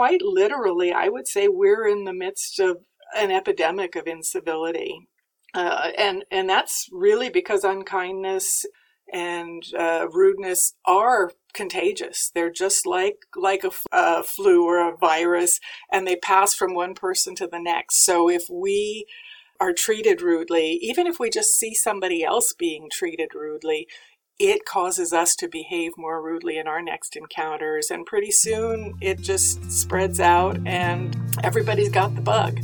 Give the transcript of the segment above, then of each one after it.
quite literally, I would say we're in the midst of an epidemic of incivility. Uh, and and that's really because unkindness and uh, rudeness are contagious. They're just like like a, a, flu or a virus, and they pass from one person to the next. So if we are treated rudely, even if we just see somebody else being treated rudely, it causes us to behave more rudely in our next encounters. And pretty soon it just spreads out and everybody's got the bug.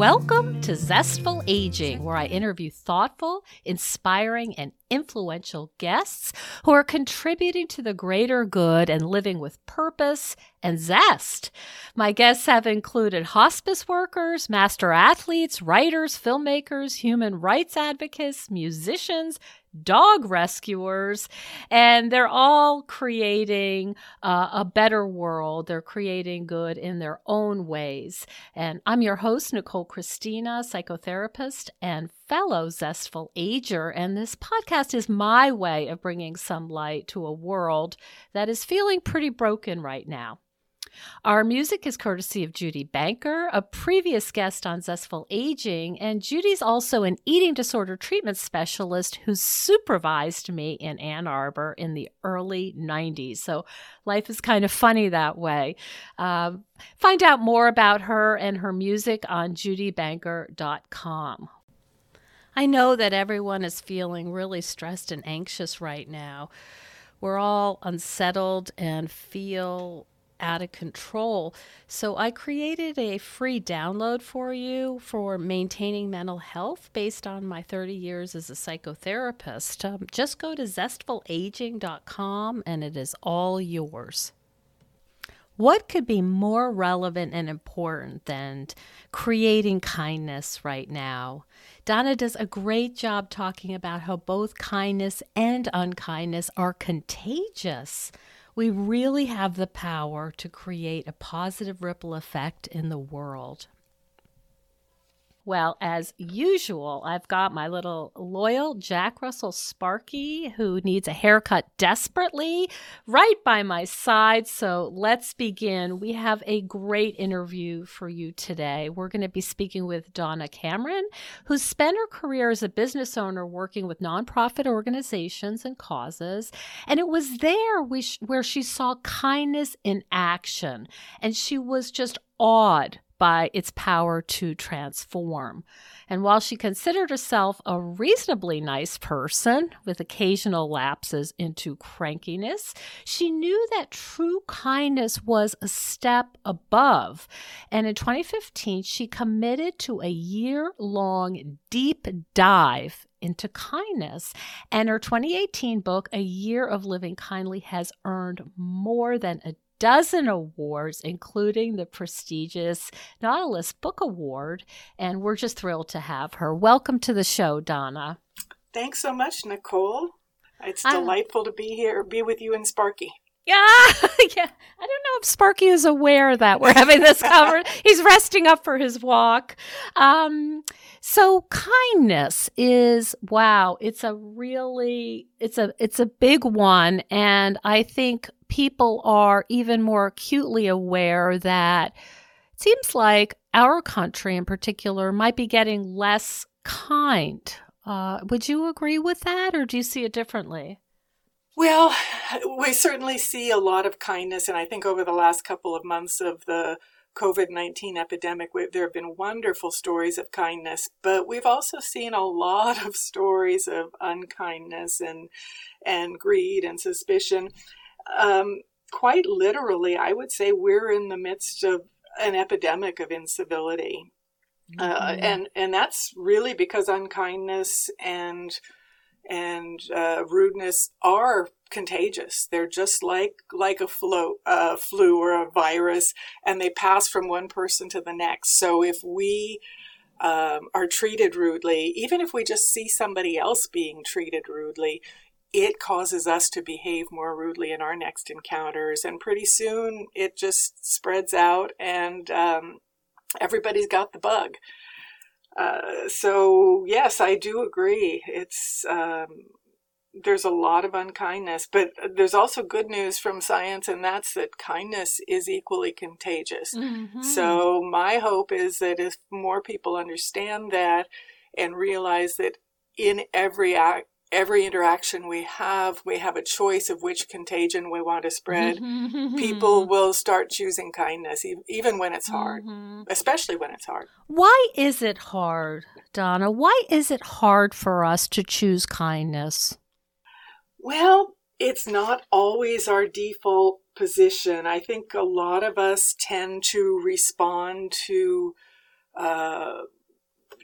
Welcome to Zestful Aging, where I interview thoughtful, inspiring, and influential guests who are contributing to the greater good and living with purpose and zest. My guests have included hospice workers, master athletes, writers, filmmakers, human rights advocates, musicians, dog rescuers, and they're all creating uh, a better world. They're creating good in their own ways. And I'm your host, Nicole Christina, psychotherapist and fellow zestful ager. And this podcast is my way of bringing some light to a world that is feeling pretty broken right now. Our music is courtesy of Judy Banker, a previous guest on Zestful Aging, and Judy's also an eating disorder treatment specialist who supervised me in Ann Arbor in the early 90s. So life is kind of funny that way. Uh, find out more about her and her music on judybanker.com. I know that everyone is feeling really stressed and anxious right now. We're all unsettled and feel out of control. So I created a free download for you for maintaining mental health based on my 30 years as a psychotherapist. Um, just go to zestfulaging.com and it is all yours. What could be more relevant and important than creating kindness right now? Donna does a great job talking about how both kindness and unkindness are contagious we really have the power to create a positive ripple effect in the world. Well, as usual, I've got my little loyal Jack Russell Sparky who needs a haircut desperately right by my side. So let's begin. We have a great interview for you today. We're going to be speaking with Donna Cameron, who spent her career as a business owner working with nonprofit organizations and causes. And it was there we sh- where she saw kindness in action. And she was just awed by its power to transform. And while she considered herself a reasonably nice person with occasional lapses into crankiness, she knew that true kindness was a step above. And in 2015, she committed to a year long deep dive into kindness. And her 2018 book, A Year of Living Kindly, has earned more than a dozen awards, including the prestigious Nautilus Book Award. And we're just thrilled to have her. Welcome to the show, Donna. Thanks so much, Nicole. It's delightful to be here, be with you and Sparky. Yeah, yeah. I don't know if Sparky is aware that we're having this cover. He's resting up for his walk. Um, so kindness is wow. It's a really it's a it's a big one, and I think people are even more acutely aware that it seems like our country in particular might be getting less kind. Uh, would you agree with that, or do you see it differently? Well, we certainly see a lot of kindness, and I think over the last couple of months of the COVID 19 epidemic, there have been wonderful stories of kindness, but we've also seen a lot of stories of unkindness and, and greed and suspicion. Um, quite literally, I would say we're in the midst of an epidemic of incivility. Uh, mm-hmm. and and that's really because unkindness and and uh, rudeness are contagious. They're just like like a flu, uh, flu or a virus, and they pass from one person to the next. So if we um, are treated rudely, even if we just see somebody else being treated rudely, it causes us to behave more rudely in our next encounters, and pretty soon it just spreads out and um, everybody's got the bug. Uh, so yes, I do agree. It's um, there's a lot of unkindness, but there's also good news from science, and that's that kindness is equally contagious. Mm-hmm. So my hope is that if more people understand that and realize that in every act, every interaction we have, we have a choice of which contagion we want to spread. People will start choosing kindness, even when it's hard, mm-hmm. especially when it's hard. Why is it hard, Donna? Why is it hard for us to choose kindness? Well, it's not always our default position. I think a lot of us tend to respond to uh,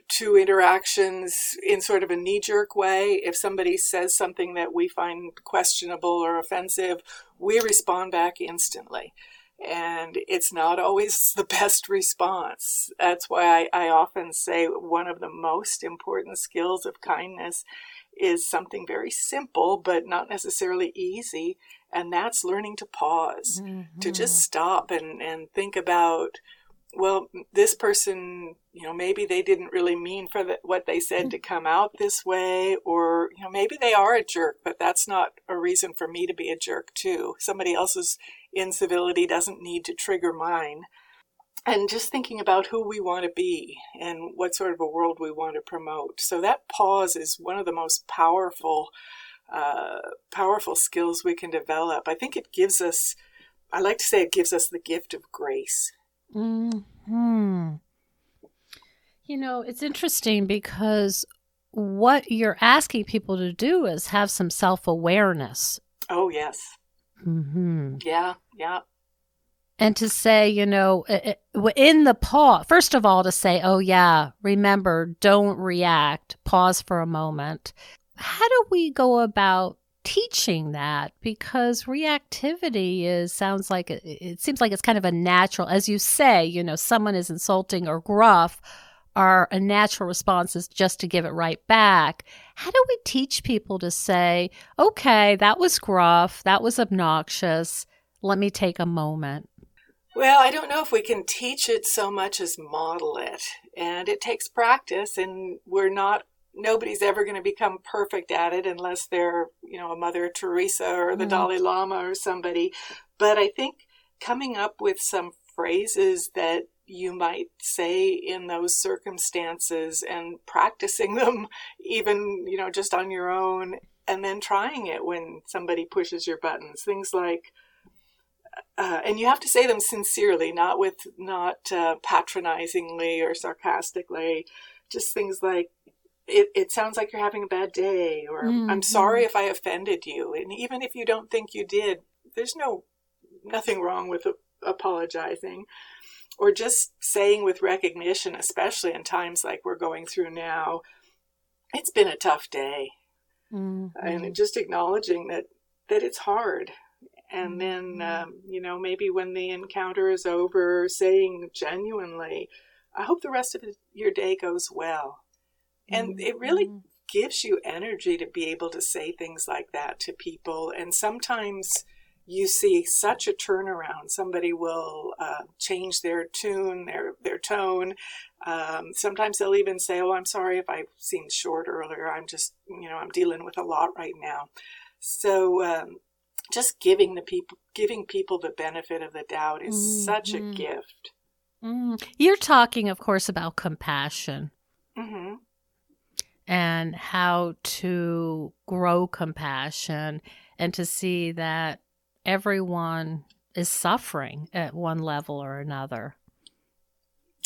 to interactions in sort of a knee jerk way. If somebody says something that we find questionable or offensive, we respond back instantly. And it's not always the best response. That's why I, I often say one of the most important skills of kindness is something very simple, but not necessarily easy. And that's learning to pause, mm-hmm. to just stop and, and think about well, this person, you know, maybe they didn't really mean for the, what they said to come out this way, or, you know, maybe they are a jerk, but that's not a reason for me to be a jerk too. Somebody else's incivility doesn't need to trigger mine. And just thinking about who we want to be and what sort of a world we want to promote. So that pause is one of the most powerful, uh, powerful skills we can develop. I think it gives us, I like to say it gives us the gift of grace Hmm. You know, it's interesting because what you're asking people to do is have some self awareness. Oh, yes. Mm-hmm. Yeah, yeah. And to say, you know, in the pause, first of all, to say, oh, yeah, remember, don't react, pause for a moment. How do we go about teaching that because reactivity is sounds like it, it seems like it's kind of a natural as you say you know someone is insulting or gruff our a natural response is just to give it right back how do we teach people to say okay that was gruff that was obnoxious let me take a moment well, I don't know if we can teach it so much as model it. And it takes practice, and we're not nobody's ever going to become perfect at it unless they're, you know, a Mother Teresa or the mm. Dalai Lama or somebody. But I think coming up with some phrases that you might say in those circumstances and practicing them even, you know, just on your own and then trying it when somebody pushes your buttons. Things like, uh, and you have to say them sincerely, not with, not uh, patronizingly or sarcastically. Just things like, it, it sounds like you're having a bad day or mm-hmm. i'm sorry if i offended you and even if you don't think you did there's no nothing wrong with apologizing or just saying with recognition especially in times like we're going through now it's been a tough day mm-hmm. and just acknowledging that that it's hard and then mm-hmm. um, you know maybe when the encounter is over saying genuinely i hope the rest of your day goes well and it really mm-hmm. gives you energy to be able to say things like that to people. And sometimes you see such a turnaround. Somebody will uh, change their tune, their their tone. Um, sometimes they'll even say, "Oh, I'm sorry if I seemed short earlier. I'm just, you know, I'm dealing with a lot right now." So, um, just giving the people giving people the benefit of the doubt is mm-hmm. such a mm-hmm. gift. Mm. You're talking, of course, about compassion. Mm-hmm and how to grow compassion and to see that everyone is suffering at one level or another.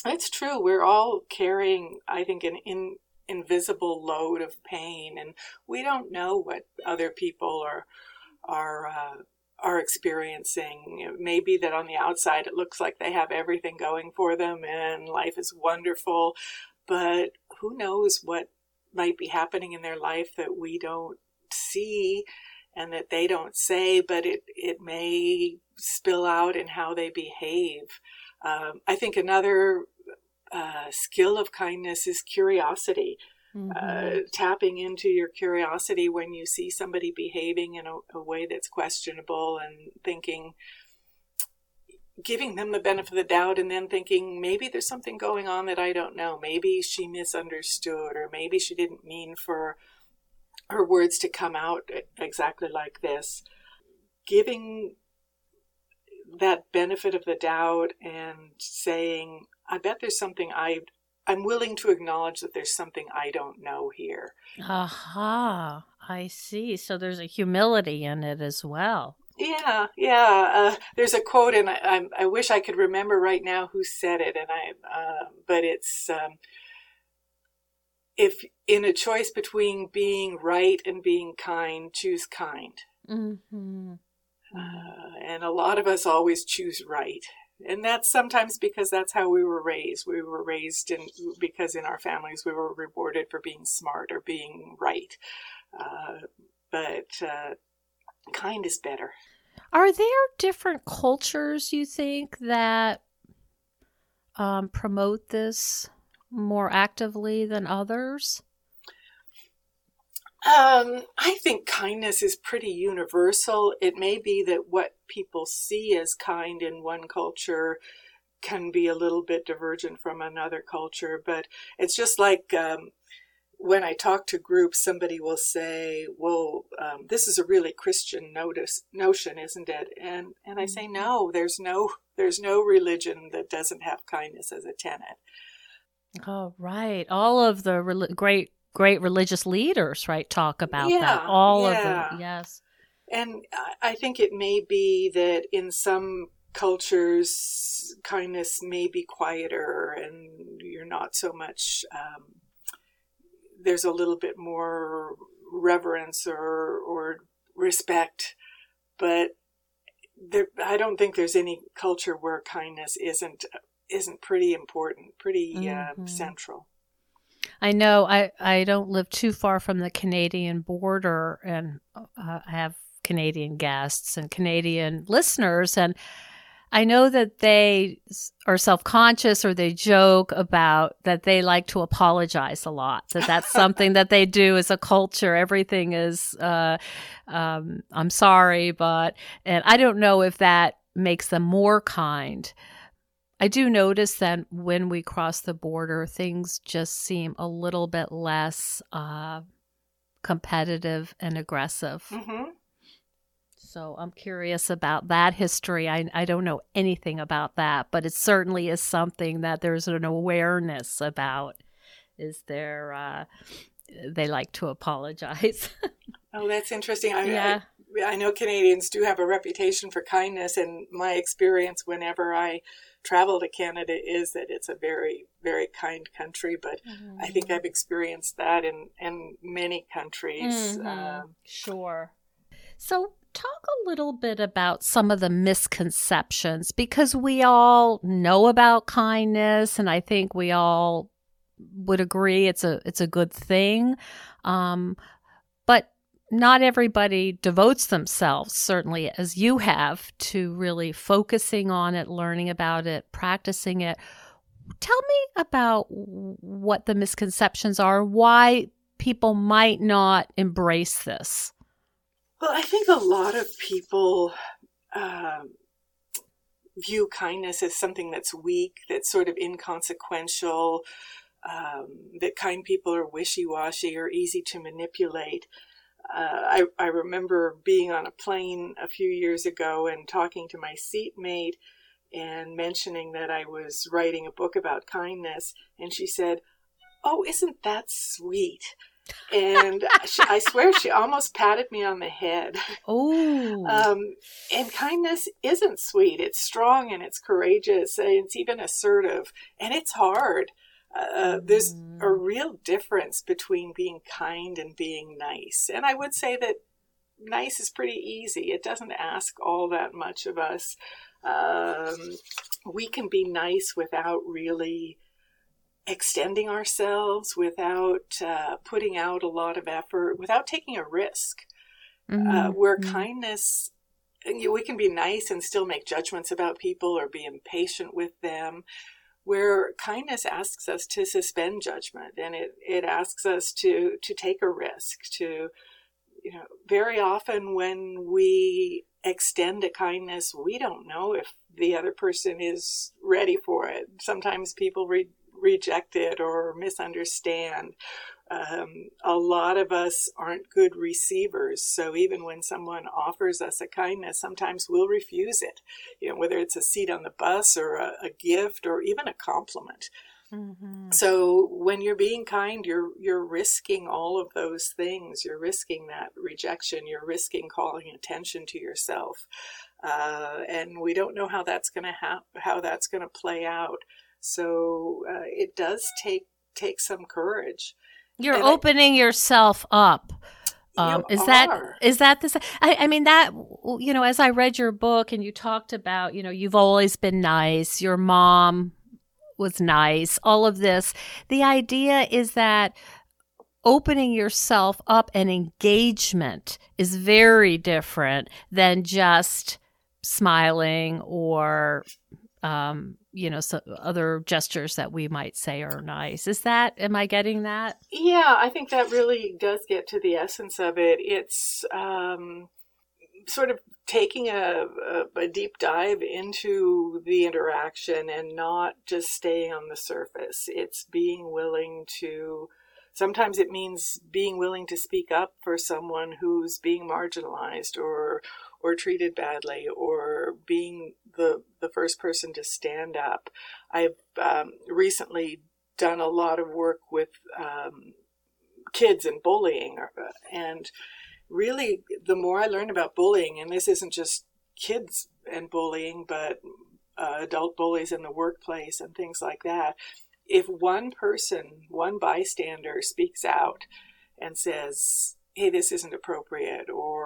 It's true. We're all carrying, I think, an in, invisible load of pain, and we don't know what other people are are uh, are experiencing. Maybe that on the outside it looks like they have everything going for them and life is wonderful, but who knows what might be happening in their life that we don't see and that they don't say, but it, it may spill out in how they behave. Um, I think another uh, skill of kindness is curiosity. Mm-hmm. Uh, tapping into your curiosity when you see somebody behaving in a, a way that's questionable and thinking, giving them the benefit of the doubt and then thinking maybe there's something going on that I don't know. Maybe she misunderstood, or maybe she didn't mean for her words to come out exactly like this. Giving that benefit of the doubt and saying, I bet there's something I I'm willing to acknowledge that there's something I don't know here. Aha, I see. So there's a humility in it as well. Yeah, yeah. Uh, there's a quote, and I, I, wish I could remember right now who said it, and I, uh, but it's um, if in a choice between being right and being kind, choose kind. Mm-hmm. Uh, and a lot of us always choose right. And that's sometimes because that's how we were raised. We were raised in because in our families we were rewarded for being smart or being right. Uh, but uh, kind is better. Are there different cultures you think that um, promote this more actively than others? Um, I think kindness is pretty universal. It may be that what people see as kind in one culture can be a little bit divergent from another culture, but it's just like um, when I talk to groups, somebody will say, "Well, um, this is a really Christian notice notion, isn't it?" And and I say, mm-hmm. "No, there's no there's no religion that doesn't have kindness as a tenet." Oh, right. All of the re- great great religious leaders, right, talk about yeah, that. All yeah. of them, yes. And I think it may be that in some cultures, kindness may be quieter, and you're not so much. Um, there's a little bit more reverence or or respect, but there, I don't think there's any culture where kindness isn't isn't pretty important, pretty uh, mm-hmm. uh, central. I know I, I don't live too far from the Canadian border, and uh, I have Canadian guests and Canadian listeners, and I know that they are self conscious or they joke about that they like to apologize a lot. That that's something that they do as a culture. Everything is, uh, um, I'm sorry, but, and I don't know if that makes them more kind. I do notice that when we cross the border, things just seem a little bit less uh, competitive and aggressive. Mm-hmm. So I'm curious about that history. I, I don't know anything about that, but it certainly is something that there's an awareness about. Is there, uh, they like to apologize. oh, that's interesting. I, yeah. I, I know Canadians do have a reputation for kindness, and my experience whenever I travel to Canada is that it's a very, very kind country. But mm-hmm. I think mm-hmm. I've experienced that in, in many countries. Mm-hmm. Um, sure. So, talk a little bit about some of the misconceptions because we all know about kindness, and I think we all would agree it's a it's a good thing. Um, but not everybody devotes themselves, certainly as you have, to really focusing on it, learning about it, practicing it. Tell me about what the misconceptions are, why people might not embrace this. Well, I think a lot of people um, view kindness as something that's weak, that's sort of inconsequential, um, that kind people are wishy washy or easy to manipulate uh, I, I remember being on a plane a few years ago and talking to my seatmate and mentioning that I was writing a book about kindness. And she said, Oh, isn't that sweet? And she, I swear she almost patted me on the head. Oh. Um, and kindness isn't sweet. It's strong and it's courageous and it's even assertive and it's hard. Uh, there's a mm. real difference between being kind and being nice. And I would say that nice is pretty easy. It doesn't ask all that much of us. Um, we can be nice without really extending ourselves, without uh, putting out a lot of effort, without taking a risk. Uh, mm-hmm. Uh, where mm-hmm. kindness, we can be nice and still make judgments about people or be impatient with them where kindness asks us to suspend judgment and it, it asks us to to take a risk to you know, very often when we extend a kindness, we don't know if the other person is ready for it. Sometimes people re- reject it or misunderstand. Um, a lot of us aren't good receivers. So even when someone offers us a kindness, sometimes we'll refuse it, you know, whether it's a seat on the bus or a, a gift or even a compliment. Mm-hmm. So when you're being kind, you're you're risking all of those things. You're risking that rejection. You're risking calling attention to yourself, uh, and we don't know how that's going to ha- how that's going to play out. So uh, it does take take some courage. You're and opening I, yourself up. Um, is are. that is that this? I, I mean that you know, as I read your book and you talked about, you know, you've always been nice. Your mom was nice. All of this. The idea is that opening yourself up and engagement is very different than just smiling or um, you know, so other gestures that we might say are nice. Is that, am I getting that? Yeah, I think that really does get to the essence of it. It's um, sort of taking a, a, a, deep dive into the interaction and not just staying on the surface. It's being willing to, sometimes it means being willing to speak up for someone who's being marginalized or or treated badly or being the the first person to stand up. I've um, recently done a lot of work with um, kids and bullying, uh, and really, the more I learn about bullying, and this isn't just kids and bullying, but uh, adult bullies in the workplace and things like that. If one person, one bystander speaks out and says, hey, this isn't appropriate, or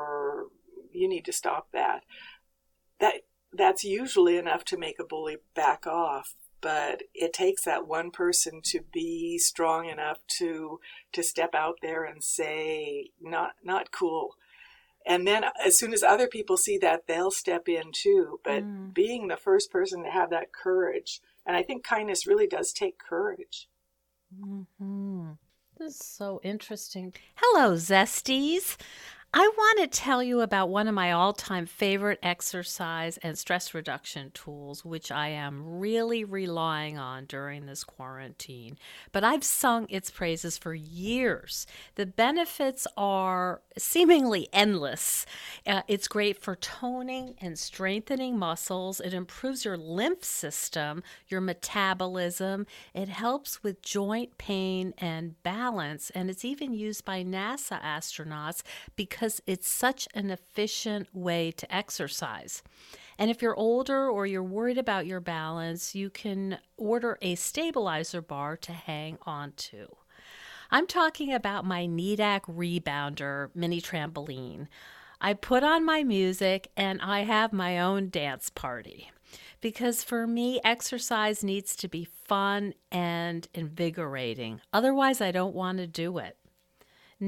you need to stop that. That that's usually enough to make a bully back off but it takes that one person to be strong enough to to step out there and say not not cool and then as soon as other people see that they'll step in too but mm. being the first person to have that courage and i think kindness really does take courage mm-hmm. this is so interesting hello zesties I want to tell you about one of my all time favorite exercise and stress reduction tools, which I am really relying on during this quarantine. But I've sung its praises for years. The benefits are seemingly endless. Uh, it's great for toning and strengthening muscles, it improves your lymph system, your metabolism, it helps with joint pain and balance, and it's even used by NASA astronauts because because it's such an efficient way to exercise. And if you're older or you're worried about your balance, you can order a stabilizer bar to hang on to. I'm talking about my Needak Rebounder mini trampoline. I put on my music and I have my own dance party. Because for me, exercise needs to be fun and invigorating. Otherwise, I don't want to do it.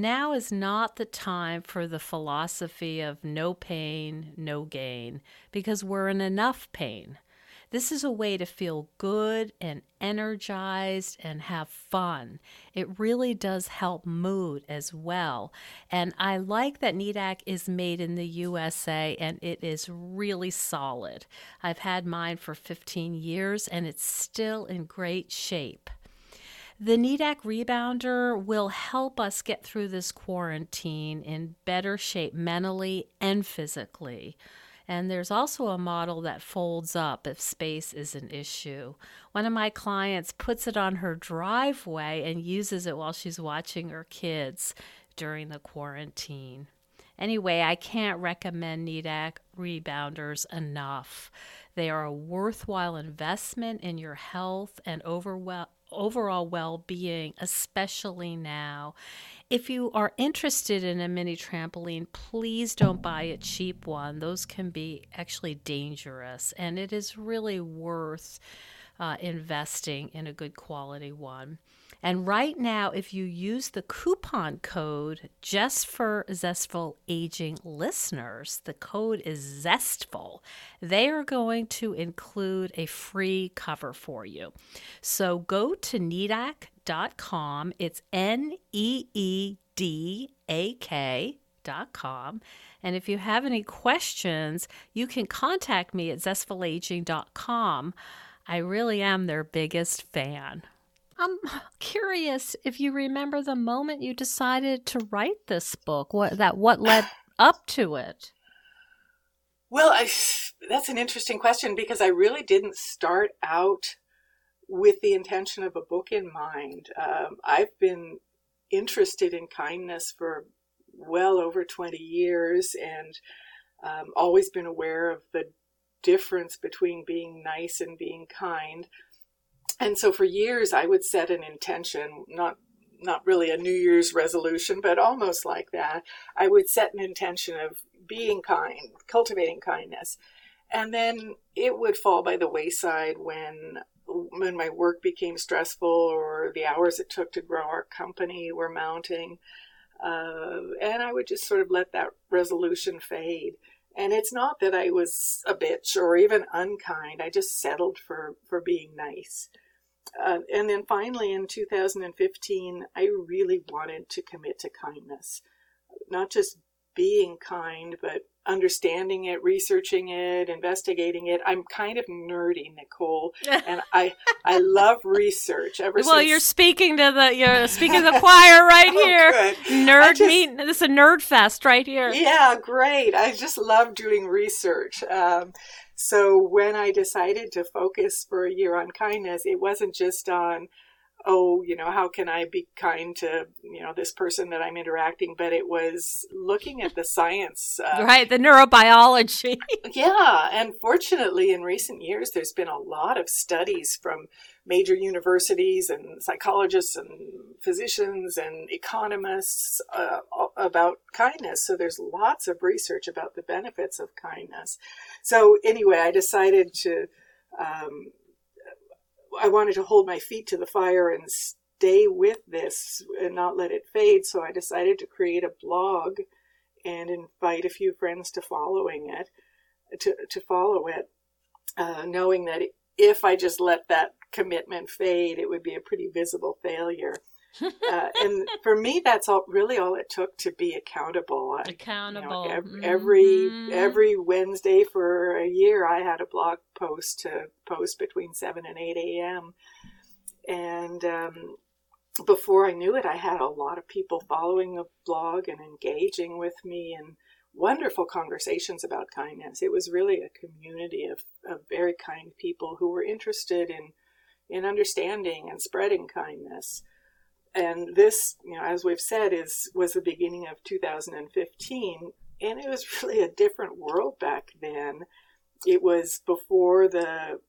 Now is not the time for the philosophy of no pain, no gain, because we're in enough pain. This is a way to feel good and energized and have fun. It really does help mood as well. And I like that Needak is made in the USA and it is really solid. I've had mine for 15 years and it's still in great shape. The Needak Rebounder will help us get through this quarantine in better shape mentally and physically. And there's also a model that folds up if space is an issue. One of my clients puts it on her driveway and uses it while she's watching her kids during the quarantine. Anyway, I can't recommend Needak rebounders enough. They are a worthwhile investment in your health and overwhelm overall well being, especially now. If you are interested in a mini trampoline, please don't buy a cheap one. Those can be actually dangerous, and it is really worth uh, investing in a good quality one. And right now, if you use the coupon code just for Zestful Aging listeners, the code is Zestful, they are going to include a free cover for you. So go to needak.com. It's N E E D A K zestfulaging.com. And if you have any questions, you can contact me at zestfulaging.com. I really am their biggest fan. I'm curious if you remember the moment you decided to write this book, what that what led up to it. Well, I, that's an interesting question because I really didn't start out with the intention of a book in mind. Um, I've been interested in kindness for well over 20 years and um, always been aware of the difference between being nice and being kind. And so for years I would set an intention, not not really a New Year's resolution, but almost like that. I would set an intention of being kind, cultivating kindness. And then it would fall by the wayside when when my work became stressful or the hours it took to grow our company were mounting. Uh, and I would just sort of let that resolution fade. And it's not that I was a bitch or even unkind. I just settled for, for being nice. Uh, and then finally in 2015, I really wanted to commit to kindness. Not just being kind, but understanding it, researching it, investigating it. I'm kind of nerdy, Nicole, and I I love research. Ever well, since... you're speaking to the you're speaking to the choir right oh, here. Good. Nerd just, meet. This is a nerd fest right here. Yeah, great. I just love doing research. Um, so when I decided to focus for a year on kindness, it wasn't just on oh, you know, how can I be kind to, you know, this person that I'm interacting? But it was looking at the science. Uh, right, the neurobiology. yeah. And fortunately, in recent years, there's been a lot of studies from major universities and psychologists and physicians and economists uh, about kindness. So there's lots of research about the benefits of kindness. So anyway, I decided to um, I wanted to hold my feet to the fire and stay with this and not let it fade. So I decided to create a blog and invite a few friends to following it, to, to follow it, uh, knowing that if I just let that commitment fade, it would be a pretty visible failure. uh, and for me, that's all really all it took to be accountable. Accountable. You know, every mm-hmm. every Wednesday for a year, I had a blog post to post between seven and eight a.m. And um, before I knew it, I had a lot of people following the blog and engaging with me, and wonderful conversations about kindness. It was really a community of, of very kind people who were interested in in understanding and spreading kindness and this, you know, as we've said, is was the beginning of 2015, and it was really a different world back then. It was before the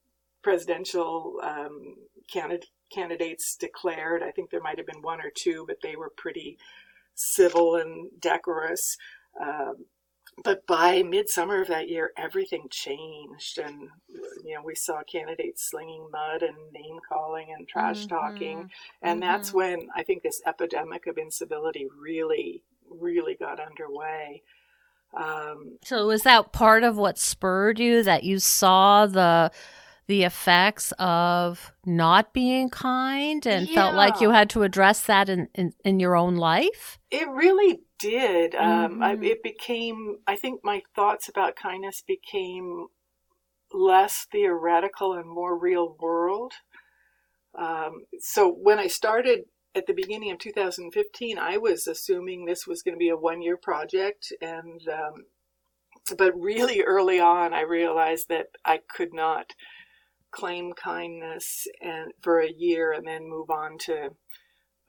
presidential um, candidate, candidates declared. I think there might have been one or two, but they were pretty civil and decorous. Um, but by midsummer of that year, everything changed, and you know we saw candidates slinging mud and name calling and trash mm-hmm. talking, and mm-hmm. that's when I think this epidemic of incivility really, really got underway. Um, so was that part of what spurred you that you saw the the effects of not being kind and yeah. felt like you had to address that in, in, in your own life? It really did. Um, I, mm-hmm. it became, I think my thoughts about kindness became less theoretical and more real world. Um, so when I started at the beginning of 2015, I was assuming this was going to be a one year project. And, um, but really early on, I realized that I could not claim kindness and for a year and then move on to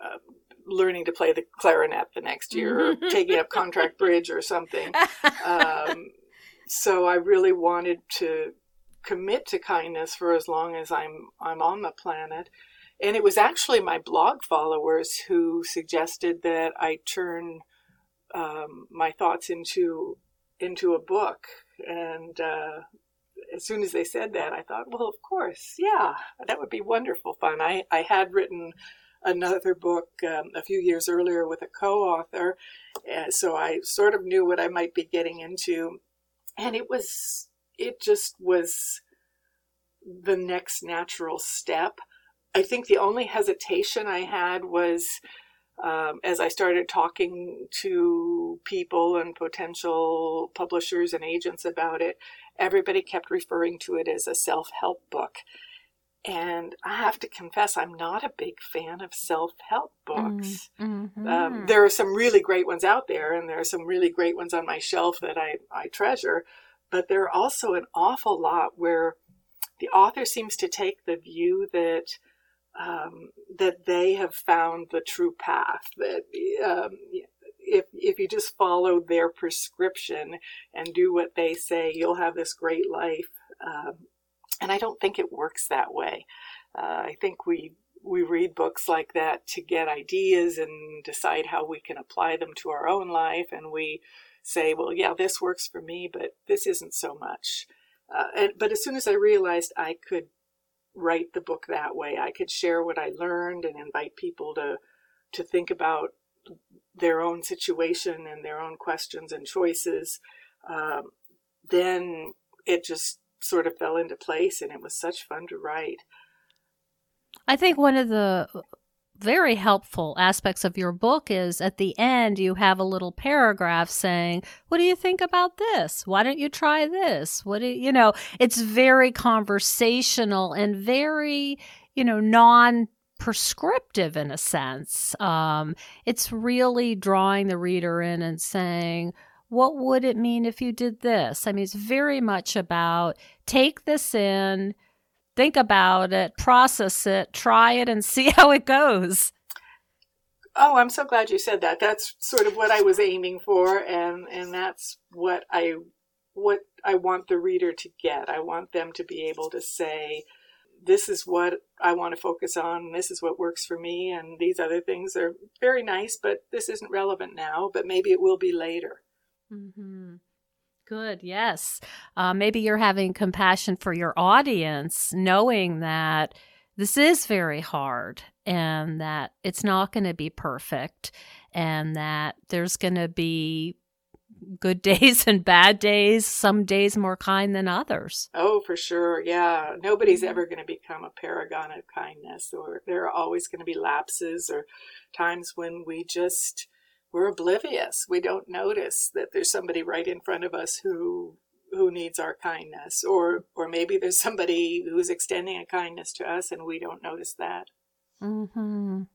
uh, learning to play the clarinet the next year or taking up contract bridge or something. Um, so I really wanted to commit to kindness for as long as I'm I'm on the planet. And it was actually my blog followers who suggested that I turn um, my thoughts into into a book. And uh, as soon as they said that, I thought, well, of course, yeah, that would be wonderful fun. I, I had written another book um, a few years earlier with a co-author, and so I sort of knew what I might be getting into, and it was it just was the next natural step. I think the only hesitation I had was um, as I started talking to people and potential publishers and agents about it, everybody kept referring to it as a self help book. And I have to confess, I'm not a big fan of self help books. Mm-hmm. Um, there are some really great ones out there, and there are some really great ones on my shelf that I, I treasure. But there are also an awful lot where the author seems to take the view that um, that they have found the true path. That um, if if you just follow their prescription and do what they say, you'll have this great life. Um, and I don't think it works that way. Uh, I think we we read books like that to get ideas and decide how we can apply them to our own life, and we say, well, yeah, this works for me, but this isn't so much. Uh, and, but as soon as I realized I could write the book that way. I could share what I learned and invite people to to think about their own situation and their own questions and choices. Um, then it just sort of fell into place, and it was such fun to write. I think one of the very helpful aspects of your book is at the end you have a little paragraph saying what do you think about this? Why don't you try this? What do you, you know it's very conversational and very you know non prescriptive in a sense. Um, it's really drawing the reader in and saying what would it mean if you did this? I mean it's very much about take this in think about it, process it, try it, and see how it goes. Oh, I'm so glad you said that. That's sort of what I was aiming for, and and that's what I what I want the reader to get. I want them to be able to say, "This is what I want to focus on. This is what works for me, and these other things are very nice, but this isn't relevant now. But maybe it will be later." Mm-hmm. Good, yes. Uh, maybe you're having compassion for your audience, knowing that this is very hard and that it's not going to be perfect and that there's going to be good days and bad days, some days more kind than others. Oh, for sure. Yeah. Nobody's mm-hmm. ever going to become a paragon of kindness, or there are always going to be lapses or times when we just we're oblivious. We don't notice that there's somebody right in front of us who who needs our kindness or or maybe there's somebody who's extending a kindness to us and we don't notice that. Mhm.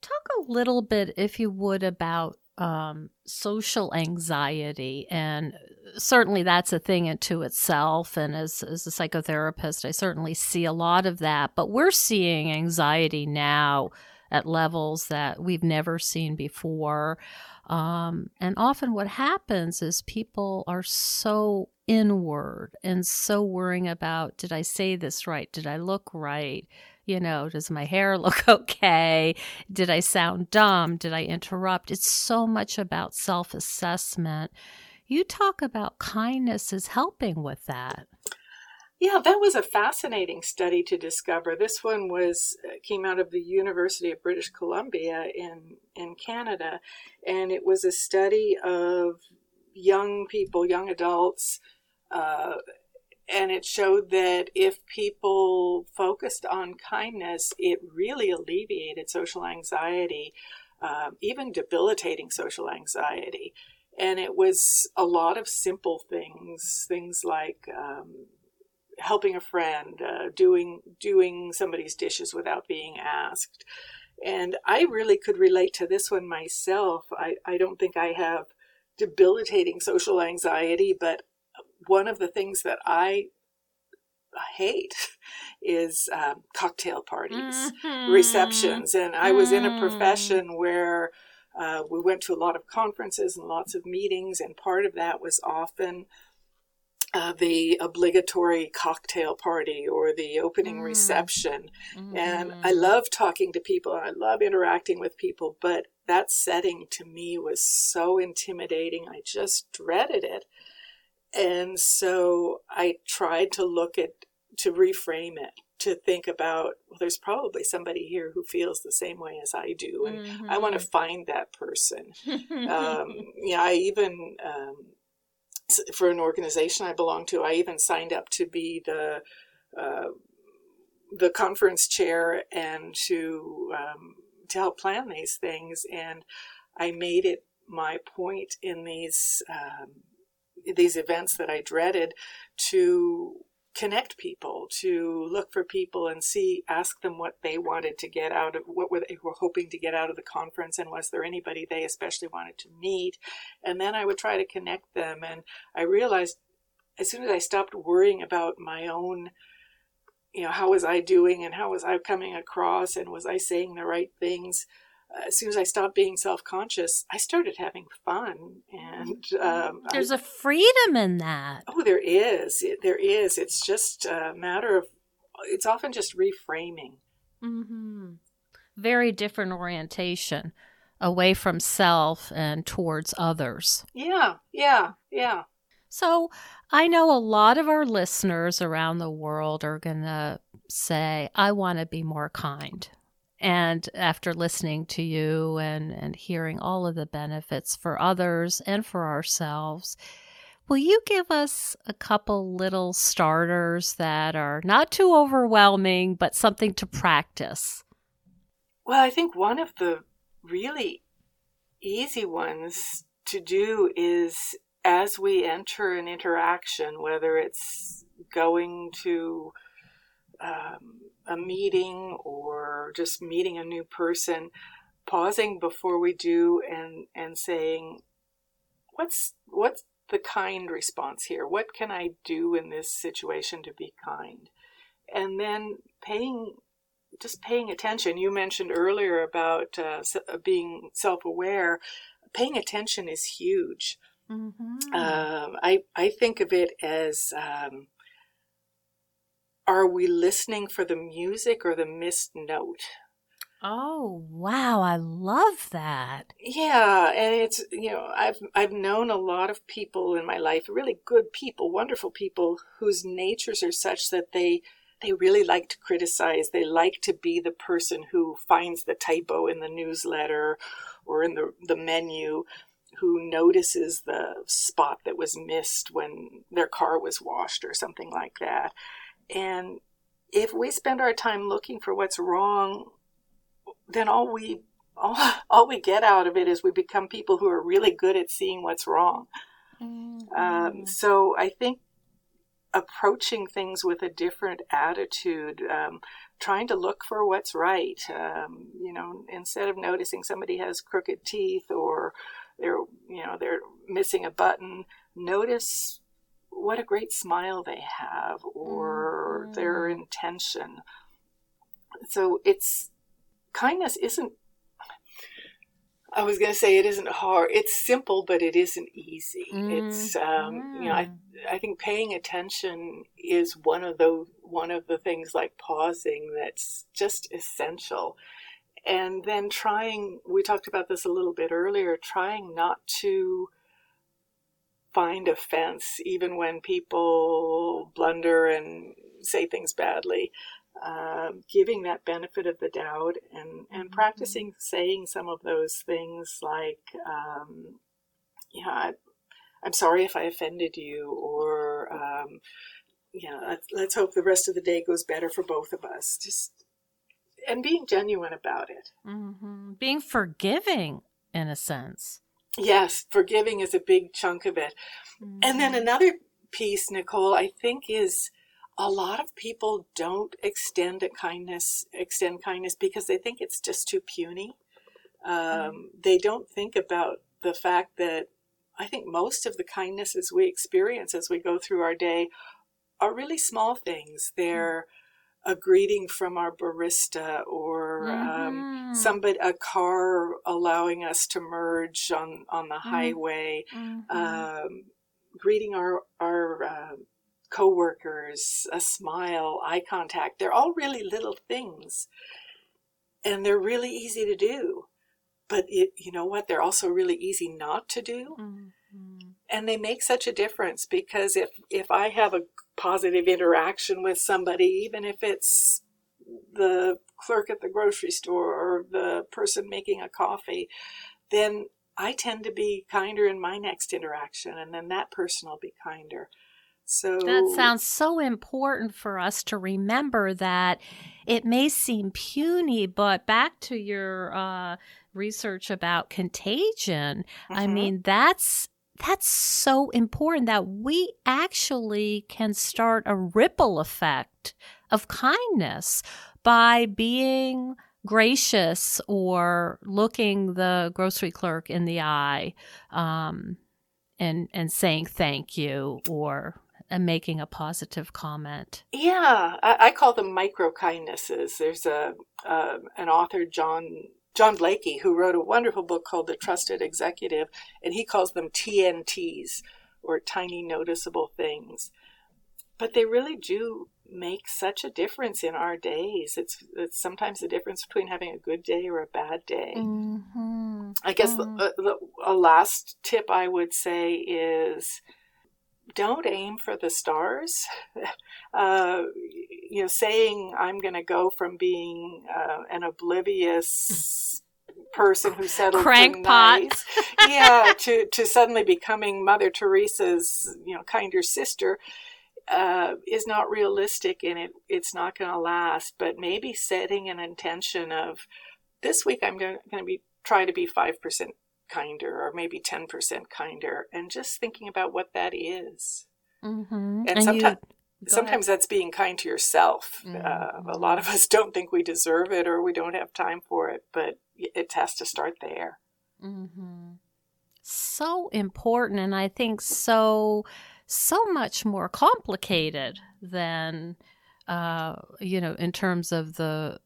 Talk a little bit if you would about um, social anxiety and certainly that's a thing into itself and as, as a psychotherapist i certainly see a lot of that but we're seeing anxiety now at levels that we've never seen before. Um, and often what happens is people are so inward and so worrying about did I say this right? Did I look right? You know, does my hair look okay? Did I sound dumb? Did I interrupt? It's so much about self assessment. You talk about kindness as helping with that. Yeah, that was a fascinating study to discover. This one was uh, came out of the University of British Columbia in in Canada, and it was a study of young people, young adults, uh, and it showed that if people focused on kindness, it really alleviated social anxiety, uh, even debilitating social anxiety. And it was a lot of simple things, things like um, helping a friend, uh, doing doing somebody's dishes without being asked. And I really could relate to this one myself. I, I don't think I have debilitating social anxiety, but one of the things that I hate is um, cocktail parties, mm-hmm. receptions. And I was in a profession mm. where uh, we went to a lot of conferences and lots of meetings, and part of that was often uh, the obligatory cocktail party or the opening mm. reception. Mm-hmm. And I love talking to people and I love interacting with people, but that setting to me was so intimidating. I just dreaded it. And so I tried to look at, to reframe it, to think about, well, there's probably somebody here who feels the same way as I do. And mm-hmm. I want to find that person. um, yeah, I even, um, for an organization I belong to. I even signed up to be the uh, the conference chair and to um, to help plan these things. And I made it my point in these um, these events that I dreaded to connect people, to look for people and see, ask them what they wanted to get out of, what were they were hoping to get out of the conference, and was there anybody they especially wanted to meet, and then I would try to connect them. And I realized as soon as I stopped worrying about my own you know, how was I doing and how was I coming across and was I saying the right things? Uh, as soon as I stopped being self conscious, I started having fun. And um, there's I, a freedom in that. Oh, there is. It, there is. It's just a matter of, it's often just reframing. Mm-hmm. Very different orientation away from self and towards others. Yeah, yeah, yeah. So I know a lot of our listeners around the world are going to say, I want to be more kind. And after listening to you and, and hearing all of the benefits for others and for ourselves, will you give us a couple little starters that are not too overwhelming, but something to practice? Well, I think one of the really easy ones to do is as we enter an interaction, whether it's going to um, a meeting or just meeting a new person, pausing before we do and and saying, "What's what's the kind response here? What can I do in this situation to be kind?" And then paying just paying attention. You mentioned earlier about uh, being self-aware. Paying attention is huge. Mm-hmm. Um, I I think of it as um, are we listening for the music or the missed note? Oh wow, I love that. Yeah, and it's you know I've I've known a lot of people in my life, really good people, wonderful people whose natures are such that they they really like to criticize. They like to be the person who finds the typo in the newsletter or in the the menu who notices the spot that was missed when their car was washed or something like that. And if we spend our time looking for what's wrong, then all we all, all we get out of it is we become people who are really good at seeing what's wrong. Mm-hmm. Um, so I think approaching things with a different attitude, um, trying to look for what's right. Um, you know, instead of noticing somebody has crooked teeth or they're you know they're missing a button notice what a great smile they have or mm-hmm. their intention so it's kindness isn't I was going to say it isn't hard. It's simple, but it isn't easy. Mm. It's um, you know I I think paying attention is one of those one of the things like pausing that's just essential and then trying we talked about this a little bit earlier trying not to find offense even when people blunder and say things badly um, giving that benefit of the doubt and, and mm-hmm. practicing saying some of those things like um, yeah I, am sorry if i offended you or um, yeah let's, let's hope the rest of the day goes better for both of us just and being genuine about it. Mm-hmm. Being forgiving, in a sense. Yes, forgiving is a big chunk of it. Mm-hmm. And then mm-hmm. another piece, Nicole, I think is a lot of people don't extend a kindness, extend kindness because they think it's just too puny. Um, mm-hmm. They don't think about the fact that I think most of the kindnesses we experience as we go through our day are really small things. They're mm-hmm a greeting from our barista or um, mm-hmm. um, somebody a car allowing us to merge on on the mm-hmm. highway mm-hmm. um, greeting our our uh, coworkers a smile eye contact they're all really little things and they're really easy to do but it, you know what they're also really easy not to do mm-hmm. and they make such a difference because if if i have a positive interaction with somebody, even if it's the clerk at the grocery store or the person making a coffee, then I tend to be kinder in my next interaction, and then that person will be kinder. So that sounds so important for us to remember that it may seem puny, but back to your uh, research about contagion, mm-hmm. I mean, that's that's so important that we actually can start a ripple effect of kindness by being gracious or looking the grocery clerk in the eye um, and and saying thank you or and making a positive comment. Yeah, I, I call them micro kindnesses. There's a uh, an author, John John Blakey, who wrote a wonderful book called The Trusted Executive, and he calls them TNTs or tiny noticeable things. But they really do make such a difference in our days. It's, it's sometimes the difference between having a good day or a bad day. Mm-hmm. I guess mm-hmm. the, the, a last tip I would say is don't aim for the stars. Uh, you know, saying I'm going to go from being uh, an oblivious person who settled crankpot, nice, yeah, to to suddenly becoming Mother Teresa's you know kinder sister. Uh, is not realistic and it it's not going to last. But maybe setting an intention of this week I'm going to be try to be five percent kinder or maybe 10% kinder and just thinking about what that is. Mm-hmm. And, and sometimes sometimes that's being kind to yourself. Mm-hmm. Uh, a lot of us don't think we deserve it or we don't have time for it, but it has to start there. Mm-hmm. So important, and I think so so much more complicated than uh, you know in terms of the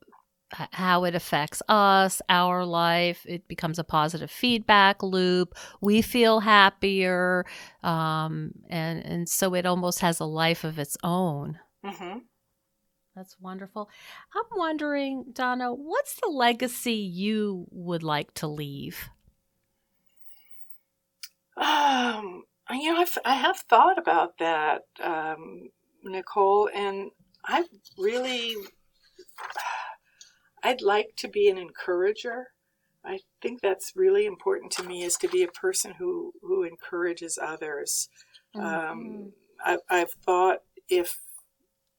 how it affects us, our life. It becomes a positive feedback loop. We feel happier, um, and and so it almost has a life of its own. Mm-hmm. That's wonderful. I'm wondering, Donna, what's the legacy you would like to leave? Um, you know, I've, I have thought about that, um, Nicole, and I really I'd like to be an encourager. I think that's really important to me is to be a person who, who encourages others. Mm-hmm. Um, I, I've thought if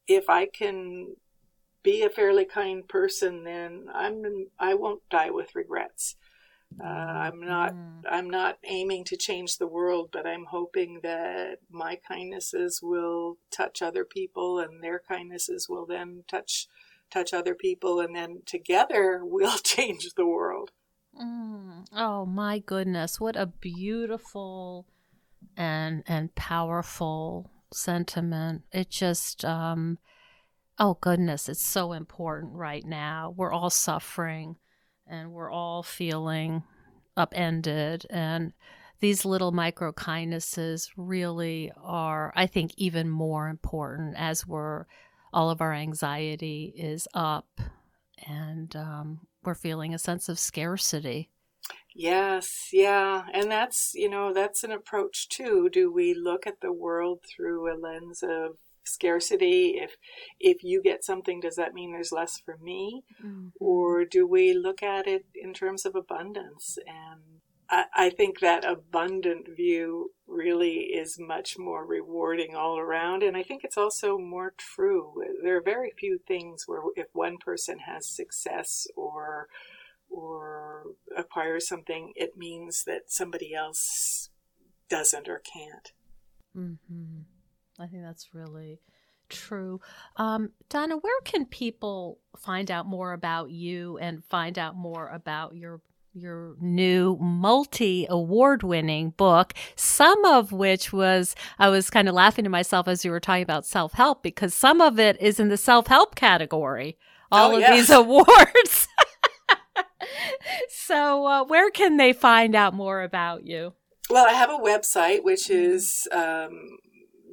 if I can be a fairly kind person, then I'm I won't die with regrets. Uh, I'm not mm. I'm not aiming to change the world, but I'm hoping that my kindnesses will touch other people, and their kindnesses will then touch touch other people, and then together we'll change the world. Mm. Oh my goodness, what a beautiful and and powerful sentiment. It just um oh goodness, it's so important right now. We're all suffering and we're all feeling upended and these little micro kindnesses really are i think even more important as we're all of our anxiety is up and um, we're feeling a sense of scarcity. Yes, yeah. And that's, you know, that's an approach too. Do we look at the world through a lens of scarcity if if you get something does that mean there's less for me mm-hmm. or do we look at it in terms of abundance and I, think that abundant view really is much more rewarding all around. And I think it's also more true. There are very few things where if one person has success or or acquires something, it means that somebody else doesn't or can't. Mm-hmm. I think that's really true. Um, Donna, where can people find out more about you and find out more about your your new multi award winning book, some of which was, I was kind of laughing to myself as you were talking about self help because some of it is in the self help category, all oh, of yes. these awards. so, uh, where can they find out more about you? Well, I have a website which is um,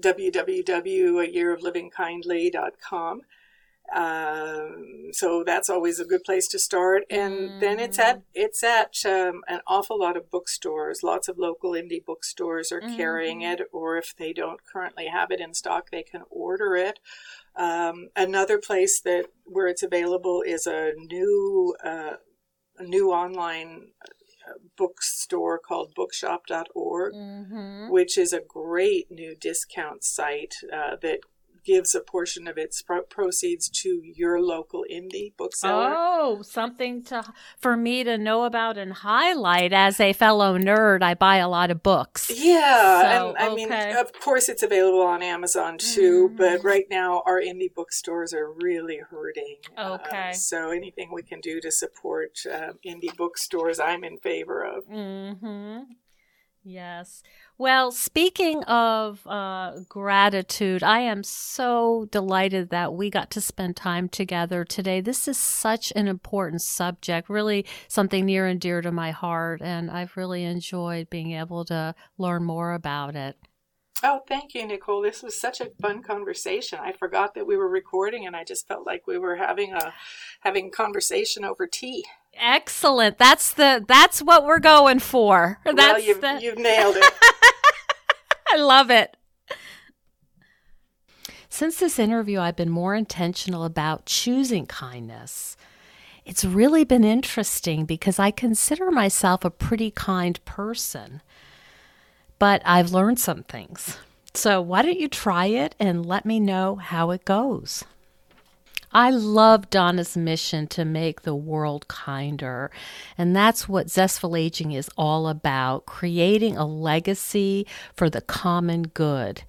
www.ayearoflivingkindly.com. Um, so that's always a good place to start. And mm. then it's at it's at um, an awful lot of bookstores. Lots of local indie bookstores are mm. carrying it, or if they don't currently have it in stock, they can order it. Um, another place that where it's available is a new uh, a new online bookstore called bookshop.org, mm-hmm. which is a great new discount site uh, that gives a portion of its pro- proceeds to your local indie bookseller. Oh, something to for me to know about and highlight as a fellow nerd. I buy a lot of books. Yeah, so, and I okay. mean, of course, it's available on Amazon too. Mm. But right now, our indie bookstores are really hurting. Uh, okay. Uh, so anything we can do to support uh, indie bookstores, I'm in favor of. Hmm. Yes. Well, speaking of uh, gratitude, I am so delighted that we got to spend time together today. This is such an important subject, really something near and dear to my heart, and I've really enjoyed being able to learn more about it. Oh, thank you, Nicole. This was such a fun conversation. I forgot that we were recording, and I just felt like we were having a having conversation over tea. Excellent. That's the that's what we're going for. That's well, you've, the... you've nailed it. I love it. Since this interview, I've been more intentional about choosing kindness. It's really been interesting because I consider myself a pretty kind person, but I've learned some things. So, why don't you try it and let me know how it goes? I love Donna's mission to make the world kinder. And that's what Zestful Aging is all about creating a legacy for the common good.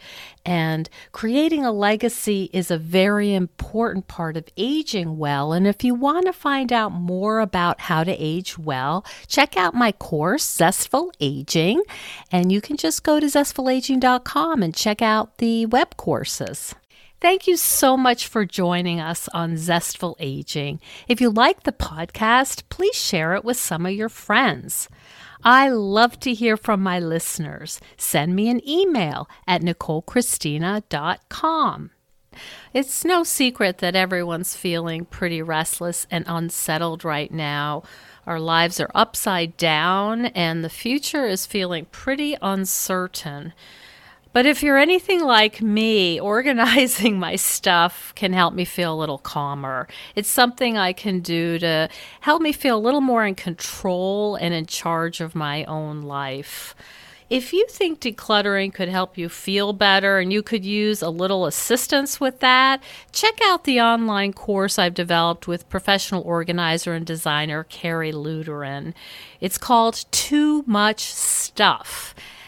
And creating a legacy is a very important part of aging well. And if you want to find out more about how to age well, check out my course, Zestful Aging. And you can just go to zestfulaging.com and check out the web courses. Thank you so much for joining us on Zestful Aging. If you like the podcast, please share it with some of your friends. I love to hear from my listeners. Send me an email at NicoleChristina.com. It's no secret that everyone's feeling pretty restless and unsettled right now. Our lives are upside down, and the future is feeling pretty uncertain. But if you're anything like me, organizing my stuff can help me feel a little calmer. It's something I can do to help me feel a little more in control and in charge of my own life. If you think decluttering could help you feel better and you could use a little assistance with that, check out the online course I've developed with professional organizer and designer Carrie Luderin. It's called Too Much Stuff.